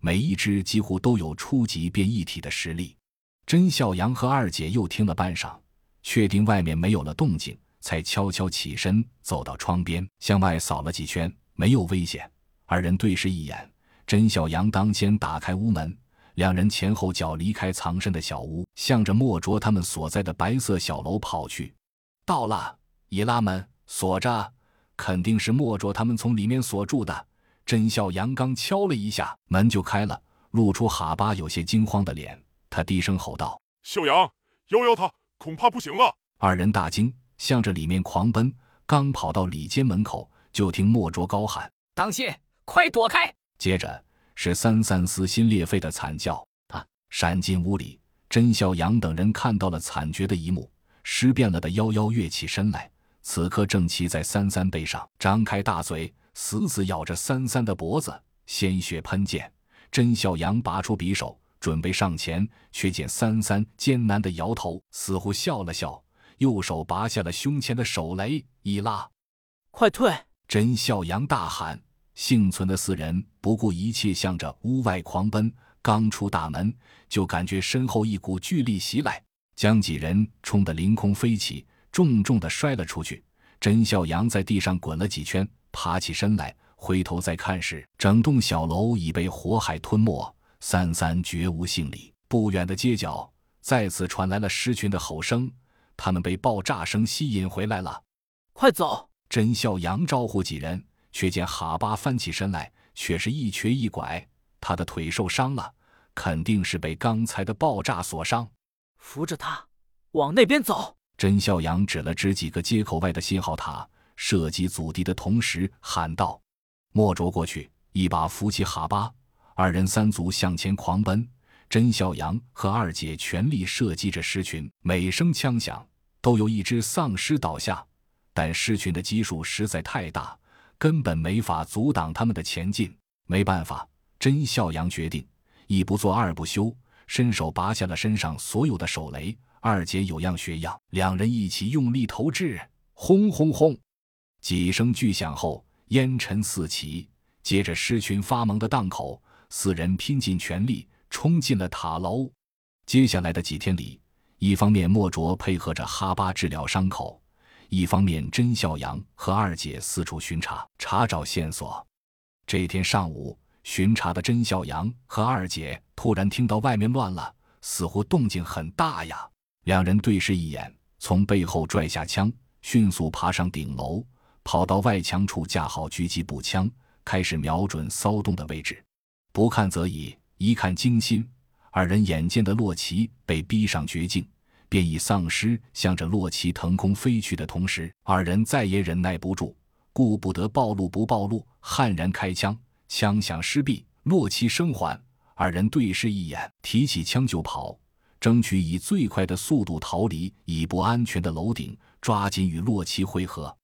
每一只几乎都有初级变异体的实力。甄孝阳和二姐又听了半晌，确定外面没有了动静，才悄悄起身走到窗边，向外扫了几圈，没有危险。二人对视一眼，甄孝阳当先打开屋门，两人前后脚离开藏身的小屋，向着莫卓他们所在的白色小楼跑去。到了，一拉门锁着，肯定是莫卓他们从里面锁住的。甄孝阳刚敲了一下门就开了，露出哈巴有些惊慌的脸。他低声吼道：“孝阳，幺幺他，恐怕不行了。”二人大惊，向着里面狂奔。刚跑到里间门口，就听莫卓高喊：“当心，快躲开！”接着是三三撕心裂肺的惨叫。啊闪进屋里，甄孝阳等人看到了惨绝的一幕：尸变了的幺幺跃起身来，此刻正骑在三三背上，张开大嘴，死死咬着三三的脖子，鲜血喷溅。甄孝阳拔出匕首。准备上前，却见三三艰难的摇头，似乎笑了笑，右手拔下了胸前的手雷，一拉：“快退！”甄孝阳大喊。幸存的四人不顾一切，向着屋外狂奔。刚出大门，就感觉身后一股巨力袭来，将几人冲得凌空飞起，重重的摔了出去。甄笑阳在地上滚了几圈，爬起身来，回头再看时，整栋小楼已被火海吞没。三三绝无幸理。不远的街角再次传来了狮群的吼声，他们被爆炸声吸引回来了。快走！甄孝阳招呼几人，却见哈巴翻起身来，却是一瘸一拐，他的腿受伤了，肯定是被刚才的爆炸所伤。扶着他往那边走。甄孝阳指了指几个街口外的信号塔，射击阻敌的同时喊道：“莫卓过去，一把扶起哈巴。”二人三足向前狂奔，甄孝阳和二姐全力射击着狮群，每声枪响都有一只丧尸倒下，但狮群的基数实在太大，根本没法阻挡他们的前进。没办法，甄孝阳决定一不做二不休，伸手拔下了身上所有的手雷。二姐有样学样，两人一起用力投掷，轰轰轰！几声巨响后，烟尘四起，接着狮群发蒙的档口。四人拼尽全力冲进了塔楼。接下来的几天里，一方面莫卓配合着哈巴治疗伤口，一方面甄孝阳和二姐四处巡查，查找线索。这天上午，巡查的甄孝阳和二姐突然听到外面乱了，似乎动静很大呀。两人对视一眼，从背后拽下枪，迅速爬上顶楼，跑到外墙处架好狙击步枪，开始瞄准骚动的位置。不看则已，一看惊心。二人眼见的洛奇被逼上绝境，便以丧尸向着洛奇腾空飞去的同时，二人再也忍耐不住，顾不得暴露不暴露，悍然开枪。枪响失毕，洛奇生还，二人对视一眼，提起枪就跑，争取以最快的速度逃离已不安全的楼顶，抓紧与洛奇会合。